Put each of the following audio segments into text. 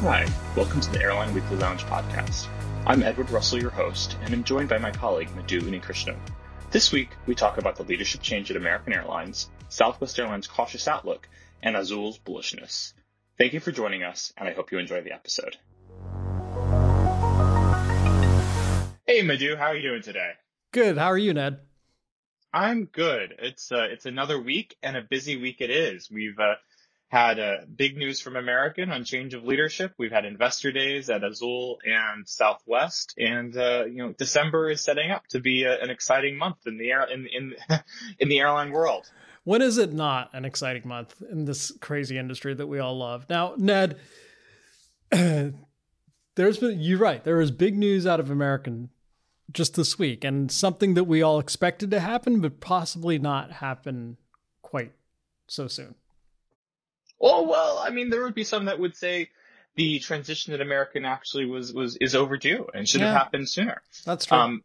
Hi, welcome to the Airline Weekly Lounge podcast. I'm Edward Russell, your host, and I'm joined by my colleague Madhu Unnikrishnan. This week, we talk about the leadership change at American Airlines, Southwest Airlines' cautious outlook, and Azul's bullishness. Thank you for joining us, and I hope you enjoy the episode. Hey, Madhu, how are you doing today? Good. How are you, Ned? I'm good. It's uh, it's another week, and a busy week it is. We've uh, had uh, big news from American on change of leadership. We've had investor days at Azul and Southwest, and uh, you know December is setting up to be a, an exciting month in the air in in in the airline world. When is it not an exciting month in this crazy industry that we all love? Now, Ned, there's been you're right. There was big news out of American just this week, and something that we all expected to happen, but possibly not happen quite so soon. Oh well, I mean, there would be some that would say the transition at American actually was was is overdue and should yeah, have happened sooner. That's true. Um,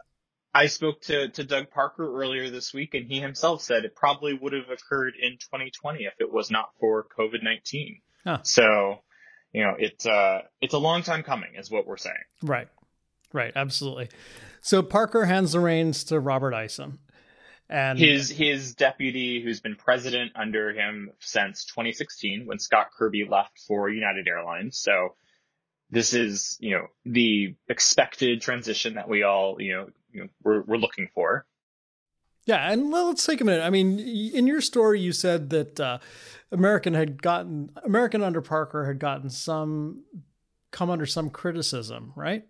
I spoke to to Doug Parker earlier this week, and he himself said it probably would have occurred in 2020 if it was not for COVID 19. Huh. So, you know, it's uh, it's a long time coming, is what we're saying. Right, right, absolutely. So Parker hands the reins to Robert Isom. And his his deputy, who's been president under him since 2016, when Scott Kirby left for United Airlines. So this is, you know, the expected transition that we all, you know, you know we're we're looking for. Yeah, and let's take a minute. I mean, in your story, you said that uh, American had gotten American under Parker had gotten some come under some criticism, right?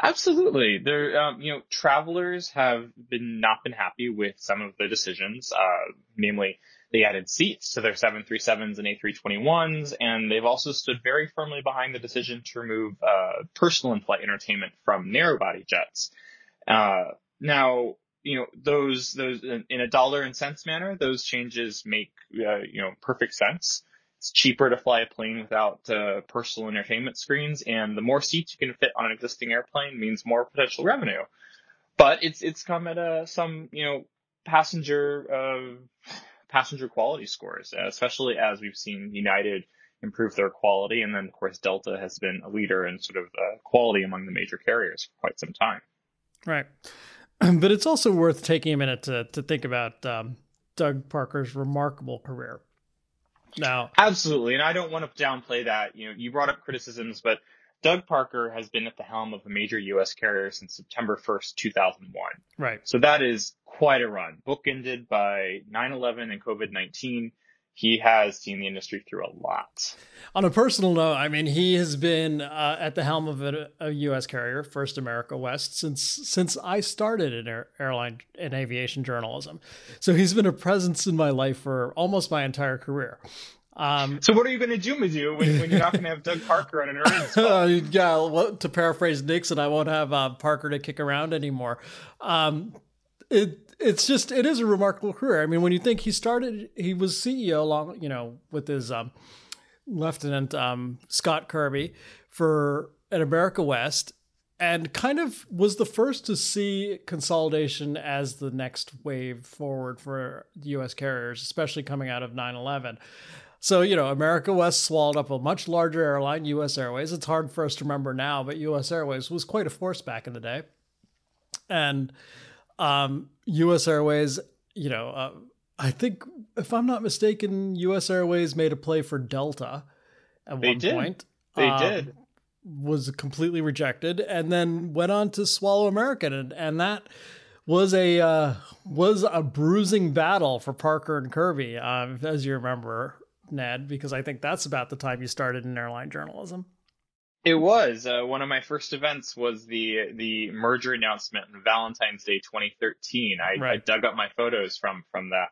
Absolutely. There, um, you know, travelers have been not been happy with some of the decisions. Uh, namely, they added seats to their 737s and A321s, and they've also stood very firmly behind the decision to remove uh, personal in-flight entertainment from narrow-body jets. Uh, now, you know, those those in a dollar and cents manner, those changes make uh, you know perfect sense. It's cheaper to fly a plane without uh, personal entertainment screens, and the more seats you can fit on an existing airplane means more potential revenue. But it's it's come at a, some you know passenger uh, passenger quality scores, especially as we've seen United improve their quality, and then of course Delta has been a leader in sort of uh, quality among the major carriers for quite some time. Right, but it's also worth taking a minute to to think about um, Doug Parker's remarkable career. No. Absolutely. And I don't want to downplay that. You know, you brought up criticisms, but Doug Parker has been at the helm of a major U.S. carrier since September 1st, 2001. Right. So that is quite a run. Bookended by 9-11 and COVID-19 he has seen the industry through a lot. On a personal note, I mean, he has been uh, at the helm of a, a, U.S. carrier, First America West, since since I started in air, airline and aviation journalism. So he's been a presence in my life for almost my entire career. Um, so what are you going to do, Madhu, when, when, you're not going to have Doug Parker on an earnings call? yeah, well, to paraphrase Nixon, I won't have uh, Parker to kick around anymore. Um, it it's just it is a remarkable career. I mean, when you think he started, he was CEO along, you know, with his um, Lieutenant um, Scott Kirby for at America West, and kind of was the first to see consolidation as the next wave forward for U.S. carriers, especially coming out of 9/11. So, you know, America West swallowed up a much larger airline, US Airways. It's hard for us to remember now, but US Airways was quite a force back in the day. And um, U.S. Airways, you know, uh, I think if I'm not mistaken, U.S. Airways made a play for Delta at they one did. point. They um, did. Was completely rejected, and then went on to swallow American, and, and that was a uh, was a bruising battle for Parker and Kirby, uh, as you remember, Ned, because I think that's about the time you started in airline journalism. It was uh, one of my first events was the the merger announcement on Valentine's Day 2013. I, right. I dug up my photos from from that.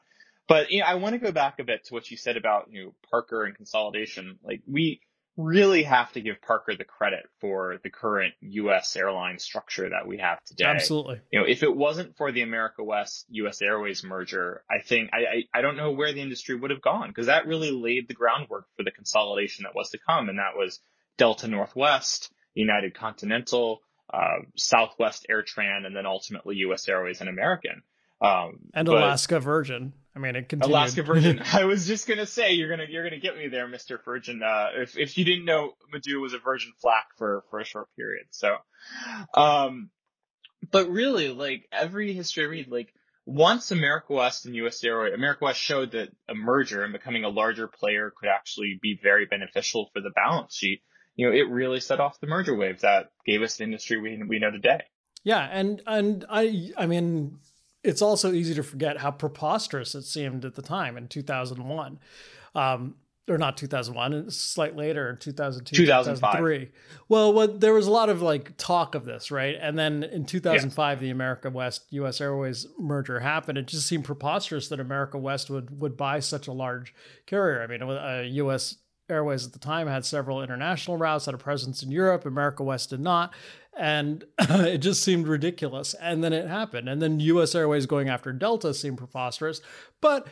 But you know, I want to go back a bit to what you said about you know Parker and consolidation. Like we really have to give Parker the credit for the current U.S. airline structure that we have today. Absolutely. You know, if it wasn't for the America West U.S. Airways merger, I think I I, I don't know where the industry would have gone because that really laid the groundwork for the consolidation that was to come, and that was Delta Northwest, United Continental, uh, Southwest AirTran, and then ultimately U.S. Airways and American. Um, and Alaska Virgin I mean, it continued. Alaska Virgin. I was just gonna say you're gonna you're gonna get me there, Mister Virgin. Uh, if if you didn't know, Madhu was a Virgin flag for for a short period. So, um, but really, like every history I read, like once America West and US Airways, America West showed that a merger and becoming a larger player could actually be very beneficial for the balance sheet. You know, it really set off the merger wave that gave us the industry we we know today. Yeah, and and I I mean it's also easy to forget how preposterous it seemed at the time in 2001. Um, or not 2001, slight later in 2002, 2005. 2003. Well, what, there was a lot of like talk of this, right? And then in 2005, yeah. the America West US Airways merger happened. It just seemed preposterous that America West would would buy such a large carrier. I mean, a US Airways at the time had several international routes, had a presence in Europe. America West did not. And it just seemed ridiculous. And then it happened. And then US Airways going after Delta seemed preposterous. But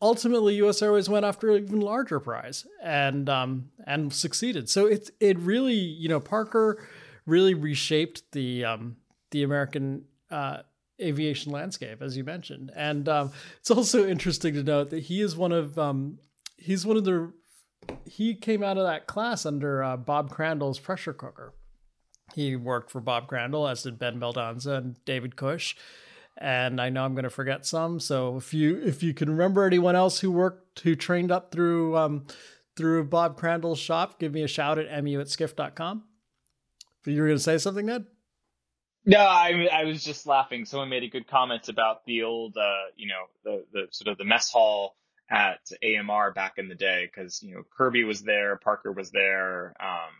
ultimately US Airways went after an even larger prize and um, and succeeded. So it it really, you know, Parker really reshaped the um, the American uh, aviation landscape, as you mentioned. And um, it's also interesting to note that he is one of um, he's one of the he came out of that class under uh, Bob Crandall's pressure cooker. He worked for Bob Crandall, as did Ben Baldanza and David Cush. And I know I'm going to forget some. So if you if you can remember anyone else who worked who trained up through um, through Bob Crandall's shop, give me a shout at mu at skift.com. But you were going to say something, Ned? No, I, I was just laughing. Someone made a good comment about the old, uh, you know, the, the sort of the mess hall at AMR back in the day because you know Kirby was there, Parker was there, um,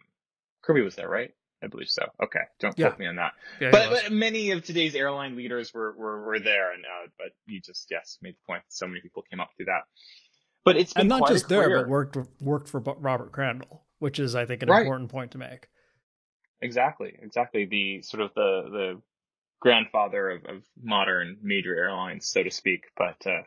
Kirby was there, right? I believe so. Okay, don't yeah. quote me on that. Yeah, but, but, many of today's airline leaders were were, were there, and uh, but you just yes made the point. So many people came up through that. But it's and not just there, but worked worked for Robert Crandall, which is I think an right. important point to make. Exactly, exactly. The sort of the the grandfather of, of modern major airlines, so to speak. But uh,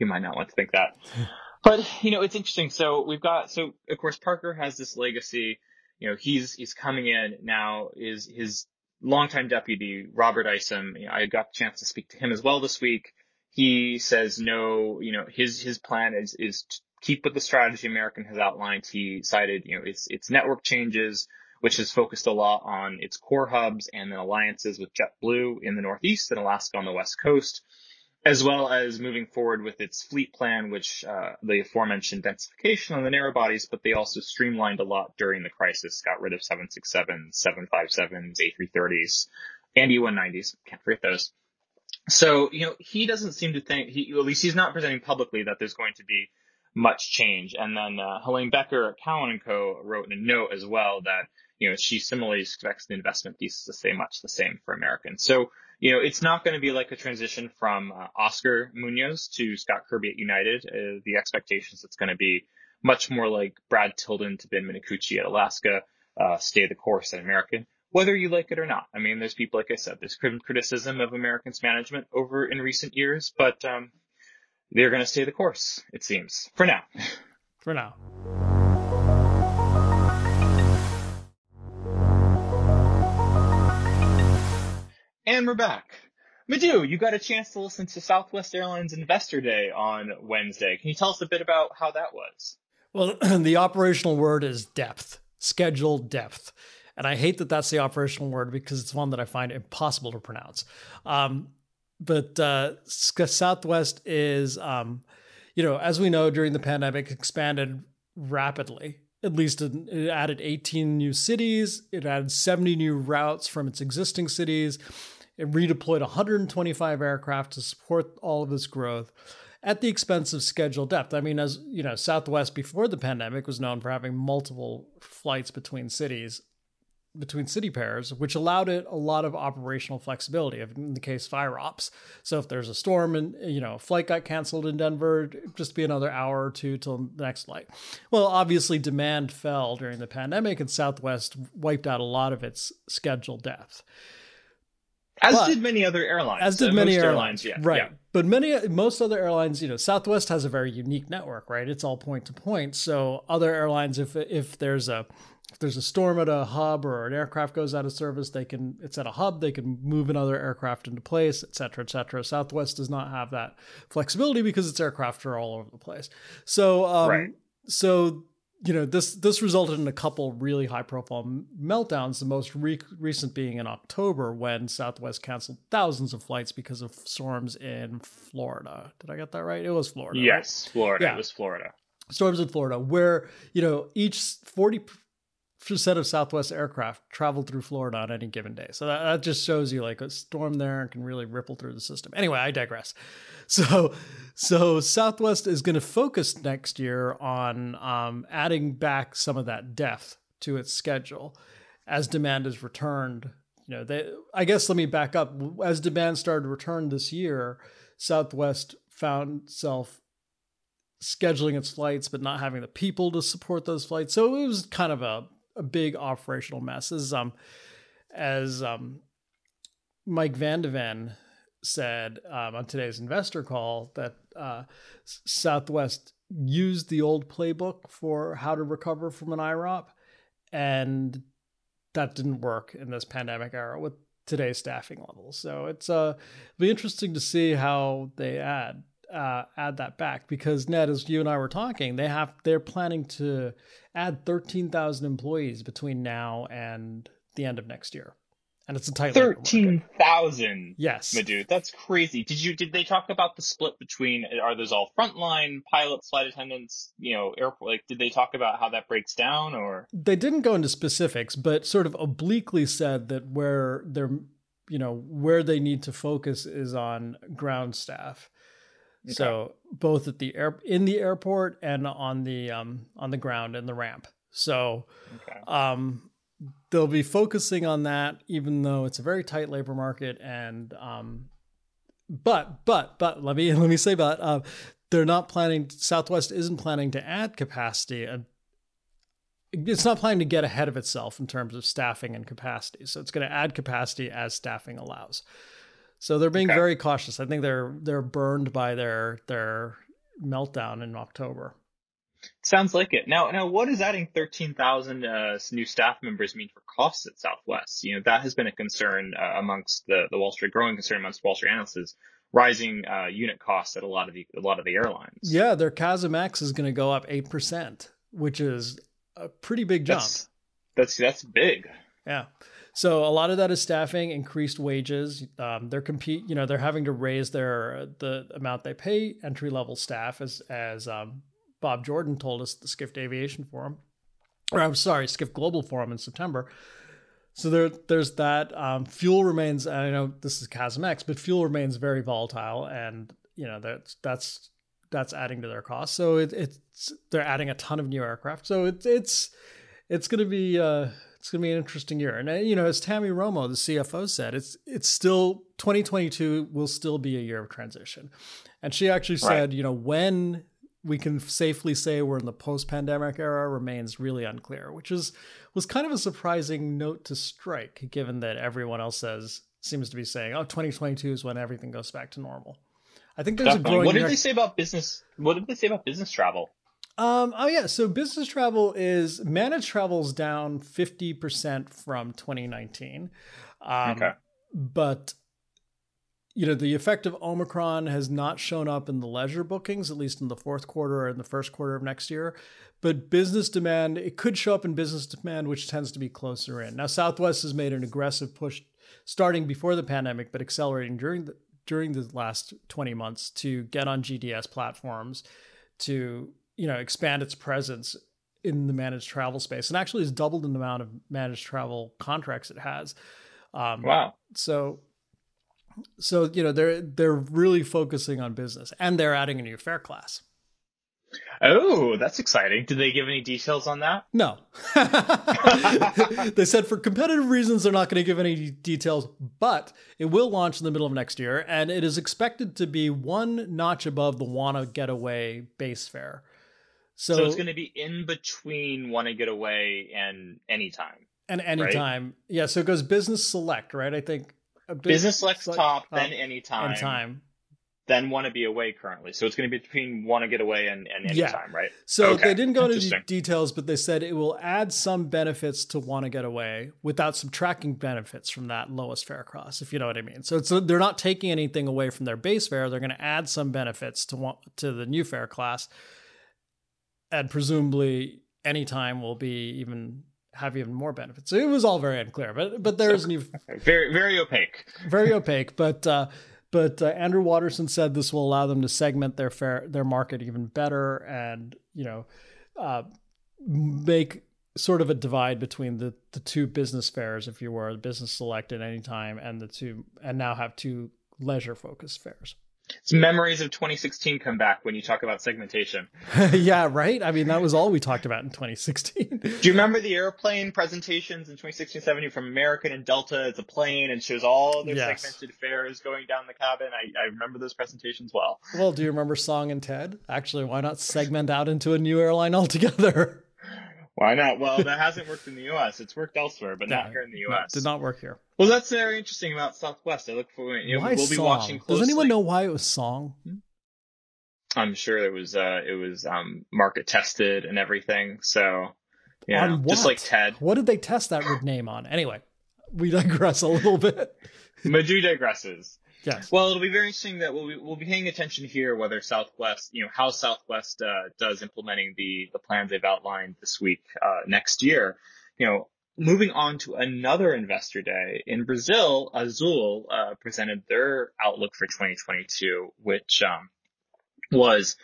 you might not want to think that. But you know, it's interesting. So we've got so of course Parker has this legacy. You know, he's he's coming in now. Is his longtime deputy Robert Isom? You know, I got the chance to speak to him as well this week. He says no. You know, his his plan is is to keep with the strategy American has outlined. He cited you know its its network changes, which has focused a lot on its core hubs and then alliances with JetBlue in the Northeast and Alaska on the West Coast as well as moving forward with its fleet plan, which uh, the aforementioned densification on the narrow bodies, but they also streamlined a lot during the crisis, got rid of 767s, 757s, A330s, and E190s. Can't forget those. So, you know, he doesn't seem to think, he, at least he's not presenting publicly that there's going to be much change. And then uh, Helene Becker at Cowen and Co. wrote in a note as well that, you know, she similarly expects the investment thesis to stay much the same for Americans. So, you know, it's not going to be like a transition from uh, Oscar Munoz to Scott Kirby at United. Uh, the expectations it's going to be much more like Brad Tilden to Ben Minicucci at Alaska, uh, stay the course at American, whether you like it or not. I mean, there's people, like I said, there's criticism of American's management over in recent years, but um, they're going to stay the course, it seems, for now. For now. And we're back. Madhu, you got a chance to listen to Southwest Airlines Investor Day on Wednesday. Can you tell us a bit about how that was? Well, the operational word is depth, schedule depth. And I hate that that's the operational word because it's one that I find impossible to pronounce. Um, but uh, Southwest is, um, you know, as we know, during the pandemic, expanded rapidly. At least it added 18 new cities. It added 70 new routes from its existing cities. It redeployed 125 aircraft to support all of this growth at the expense of schedule depth. I mean, as you know, Southwest before the pandemic was known for having multiple flights between cities, between city pairs, which allowed it a lot of operational flexibility in the case fire ops. So if there's a storm and you know a flight got canceled in Denver, just be another hour or two till the next flight. Well, obviously demand fell during the pandemic, and Southwest wiped out a lot of its schedule depth. As but, did many other airlines. As did uh, many airlines, airlines, yeah. Right. Yeah. But many most other airlines, you know, Southwest has a very unique network, right? It's all point to point. So other airlines if if there's a if there's a storm at a hub or an aircraft goes out of service, they can it's at a hub, they can move another aircraft into place, et cetera, et cetera. Southwest does not have that flexibility because its aircraft are all over the place. So um, right. so you know this this resulted in a couple really high profile meltdowns the most re- recent being in october when southwest canceled thousands of flights because of storms in florida did i get that right it was florida yes right? florida yeah. it was florida storms in florida where you know each 40 percent of southwest aircraft traveled through florida on any given day so that, that just shows you like a storm there can really ripple through the system anyway i digress so so Southwest is going to focus next year on um, adding back some of that depth to its schedule as demand is returned. You know, they, I guess let me back up. As demand started to return this year, Southwest found itself scheduling its flights, but not having the people to support those flights. So it was kind of a, a big operational mess. As um, as um, Mike Van de Ven said um, on today's investor call that uh, Southwest used the old playbook for how to recover from an IROP, and that didn't work in this pandemic era with today's staffing levels. So it's uh, be interesting to see how they add uh, add that back because Ned, as you and I were talking, they have they're planning to add thirteen thousand employees between now and the end of next year and it's a tight thirteen thousand. Yes, Madhu, that's crazy. Did you did they talk about the split between are those all frontline pilots, flight attendants, you know, airport? Like, did they talk about how that breaks down, or they didn't go into specifics, but sort of obliquely said that where they're you know where they need to focus is on ground staff. Okay. So both at the air in the airport and on the um on the ground in the ramp. So okay. um they'll be focusing on that, even though it's a very tight labor market. And um, but but but let me let me say but uh, they're not planning. Southwest isn't planning to add capacity. Uh, it's not planning to get ahead of itself in terms of staffing and capacity. So it's going to add capacity as staffing allows. So they're being okay. very cautious. I think they're they're burned by their their meltdown in October. Sounds like it. Now, now, what does adding 13,000 uh, new staff members mean for costs at Southwest? You know, that has been a concern uh, amongst the, the Wall Street, growing concern amongst Wall Street analysts is rising uh, unit costs at a lot of the a lot of the airlines. Yeah, their CASM-ex is going to go up eight percent, which is a pretty big jump. That's, that's that's big. Yeah. So a lot of that is staffing, increased wages. Um, they're compete, you know, they're having to raise their the amount they pay entry level staff as as um, Bob Jordan told us the Skift Aviation Forum, or I'm sorry, Skift Global Forum in September. So there, there's that. Um, fuel remains. I know this is CASM-ex, but fuel remains very volatile, and you know that's that's that's adding to their costs. So it, it's they're adding a ton of new aircraft. So it's it's it's going to be uh, it's going to be an interesting year. And uh, you know, as Tammy Romo, the CFO, said, it's it's still 2022 will still be a year of transition. And she actually said, right. you know, when we can safely say we're in the post-pandemic era remains really unclear, which is was kind of a surprising note to strike, given that everyone else says seems to be saying, "Oh, 2022 is when everything goes back to normal." I think there's Definitely. a growing. What did they say about business? What did they say about business travel? Um, oh yeah, so business travel is managed travels down 50% from 2019. Um, okay. But you know, the effect of Omicron has not shown up in the leisure bookings, at least in the fourth quarter or in the first quarter of next year. But business demand, it could show up in business demand, which tends to be closer in. Now, Southwest has made an aggressive push starting before the pandemic, but accelerating during the during the last 20 months to get on GDS platforms, to you know expand its presence in the managed travel space, and actually has doubled in the amount of managed travel contracts it has. Um, wow! So so you know they're they're really focusing on business and they're adding a new fare class. Oh that's exciting. Did they give any details on that? No. They said for competitive reasons they're not going to give any details but it will launch in the middle of next year and it is expected to be one notch above the wanna getaway base fare so, so it's going to be in between wanna Get Away and anytime and anytime right? yeah so it goes business select right i think business select top, uh, then anytime, anytime, then want to be away currently. So it's going to be between want to get away and, and anytime, yeah. right? So okay. they didn't go into details, but they said it will add some benefits to want to get away without subtracting benefits from that lowest fare cross, if you know what I mean. So it's they're not taking anything away from their base fare. They're going to add some benefits to want to the new fare class, and presumably anytime will be even have even more benefits. So it was all very unclear, but but there's new very very opaque, very opaque, but. uh but uh, Andrew Watterson said this will allow them to segment their fare, their market even better, and you know, uh, make sort of a divide between the the two business fares, if you were, the business select at any time, and the two, and now have two leisure focused fares. It's memories of 2016 come back when you talk about segmentation. yeah, right. I mean, that was all we talked about in 2016. Do you remember the airplane presentations in 2016 17 from American and Delta? It's a plane and shows all their yes. segmented fares going down the cabin. I, I remember those presentations well. Well, do you remember Song and Ted? Actually, why not segment out into a new airline altogether? Why not? Well, that hasn't worked in the U.S. It's worked elsewhere, but not here in the U.S. did not work here. Well, that's very interesting about Southwest. I look forward. You know, why we'll be song? watching closely. Does anyone know why it was song? I'm sure it was uh, it was um, market tested and everything. So yeah, just like Ted. What did they test that name on? Anyway, we digress a little bit. Madhu digresses. Yes. Well, it'll be very interesting that we'll be, we'll be paying attention here whether Southwest, you know, how Southwest uh, does implementing the the plans they've outlined this week uh, next year. You know, moving on to another investor day in Brazil, Azul uh, presented their outlook for 2022, which um, was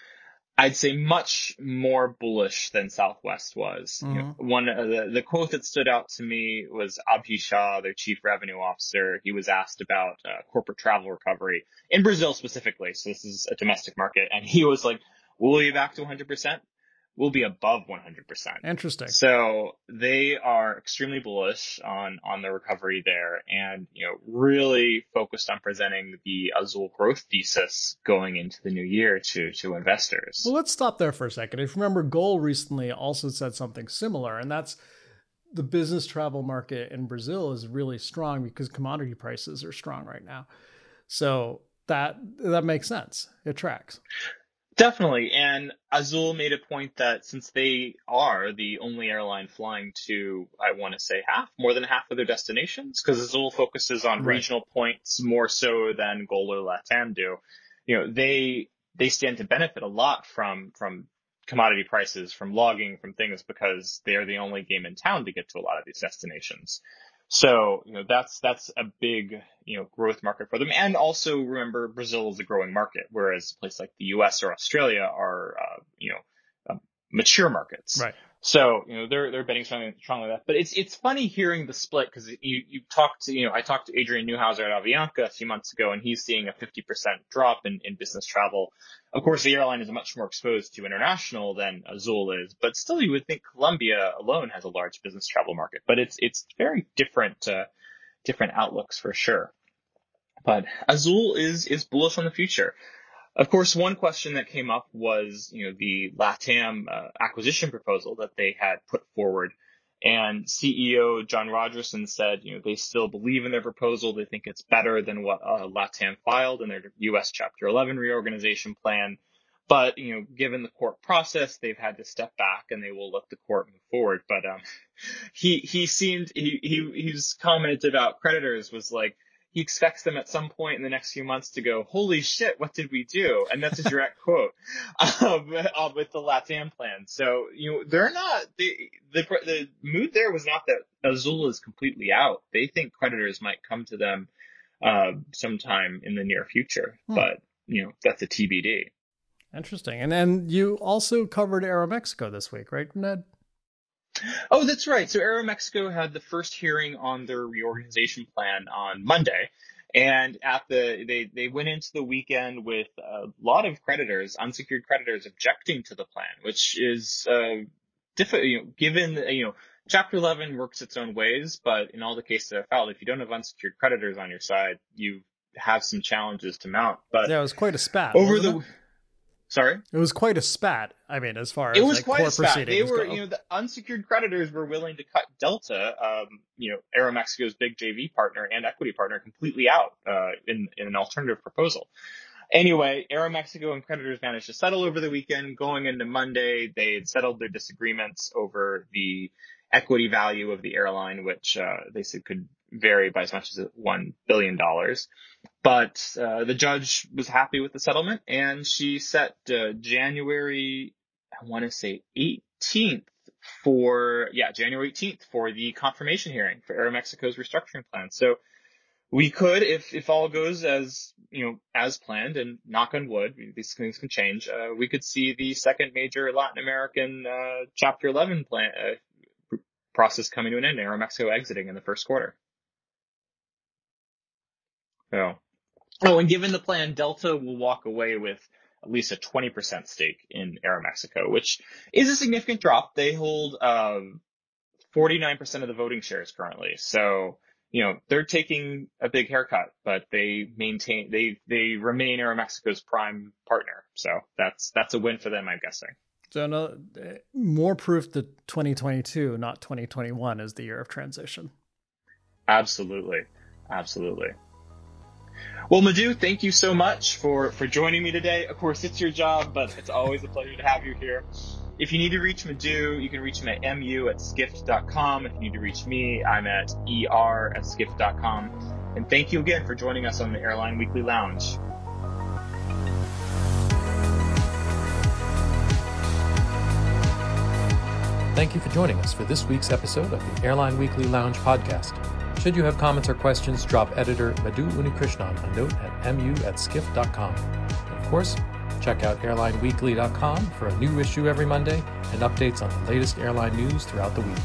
I'd say much more bullish than Southwest was. Mm-hmm. You know, mm-hmm. one of the, the quote that stood out to me was Abhi Shah, their chief revenue officer. He was asked about uh, corporate travel recovery in Brazil specifically. So this is a domestic market. And he was like, will we be back to 100%? Will be above 100%. Interesting. So they are extremely bullish on, on the recovery there and, you know, really focused on presenting the Azul growth thesis going into the new year to, to investors. Well, let's stop there for a second. If you remember, Gol recently also said something similar, and that's the business travel market in Brazil is really strong because commodity prices are strong right now. So that that makes sense. It tracks. Definitely. And Azul made a point that since they are the only airline flying to, I want to say half, more than half of their destinations, because Azul focuses on right. regional points more so than Gol or Latam do. You know, they, they stand to benefit a lot from, from commodity prices, from logging, from things because they are the only game in town to get to a lot of these destinations. So, you know, that's, that's a big, you know, growth market for them. And also remember Brazil is a growing market, whereas a place like the US or Australia are, uh, you know, mature markets. Right. So, you know, they're, they're betting strongly, strongly on that. But it's, it's funny hearing the split because you, you talked to, you know, I talked to Adrian Neuhauser at Avianca a few months ago and he's seeing a 50% drop in, in business travel. Of course, the airline is much more exposed to international than Azul is, but still you would think Colombia alone has a large business travel market, but it's, it's very different, uh, different outlooks for sure. But Azul is, is bullish on the future. Of course, one question that came up was, you know, the LATAM uh, acquisition proposal that they had put forward. And CEO John Rodgerson said, you know, they still believe in their proposal. They think it's better than what uh, LATAM filed in their U.S. Chapter 11 reorganization plan. But, you know, given the court process, they've had to step back and they will let the court move forward. But, um, he, he seemed, he, he, he's commented about creditors was like, he expects them at some point in the next few months to go, holy shit, what did we do? And that's a direct quote um, uh, with the LATAM plan. So, you know, they're not, the, the, the mood there was not that Azul is completely out. They think creditors might come to them uh, sometime in the near future, hmm. but, you know, that's a TBD. Interesting. And then you also covered Aeromexico this week, right, Ned? Oh, that's right. So Aeromexico had the first hearing on their reorganization plan on Monday. And at the, they, they went into the weekend with a lot of creditors, unsecured creditors objecting to the plan, which is, uh, difficult, you know, given, you know, Chapter 11 works its own ways, but in all the cases that are filed, if you don't have unsecured creditors on your side, you have some challenges to mount. But yeah, it was quite a spat. Over the, it? Sorry, it was quite a spat. I mean, as far as it was like, quite a spat. They were, go. you know, the unsecured creditors were willing to cut Delta, um, you know, Aeromexico's big JV partner and equity partner, completely out uh, in in an alternative proposal. Anyway, Aeromexico and creditors managed to settle over the weekend. Going into Monday, they had settled their disagreements over the equity value of the airline, which uh, they said could vary by as much as $1 billion. But uh, the judge was happy with the settlement and she set uh, January, I want to say 18th for, yeah, January 18th for the confirmation hearing for Aeromexico's restructuring plan. So we could, if, if all goes as, you know, as planned and knock on wood, these things can change, uh, we could see the second major Latin American, uh, chapter 11 plan, uh, process coming to an end, Aeromexico exiting in the first quarter. So, oh, and given the plan, Delta will walk away with at least a 20% stake in Aeromexico, which is a significant drop. They hold um, 49% of the voting shares currently. So, you know, they're taking a big haircut, but they maintain, they, they remain Aeromexico's prime partner. So that's, that's a win for them, I'm guessing. So no, more proof that 2022, not 2021 is the year of transition. Absolutely. Absolutely. Well, Madhu, thank you so much for, for joining me today. Of course, it's your job, but it's always a pleasure to have you here. If you need to reach Madhu, you can reach him at mu at skift.com. If you need to reach me, I'm at er at skift.com. And thank you again for joining us on the Airline Weekly Lounge. Thank you for joining us for this week's episode of the Airline Weekly Lounge podcast. Should you have comments or questions, drop editor Madhu Unnikrishnan a note at mu at skift.com. And of course, check out airlineweekly.com for a new issue every Monday and updates on the latest airline news throughout the week.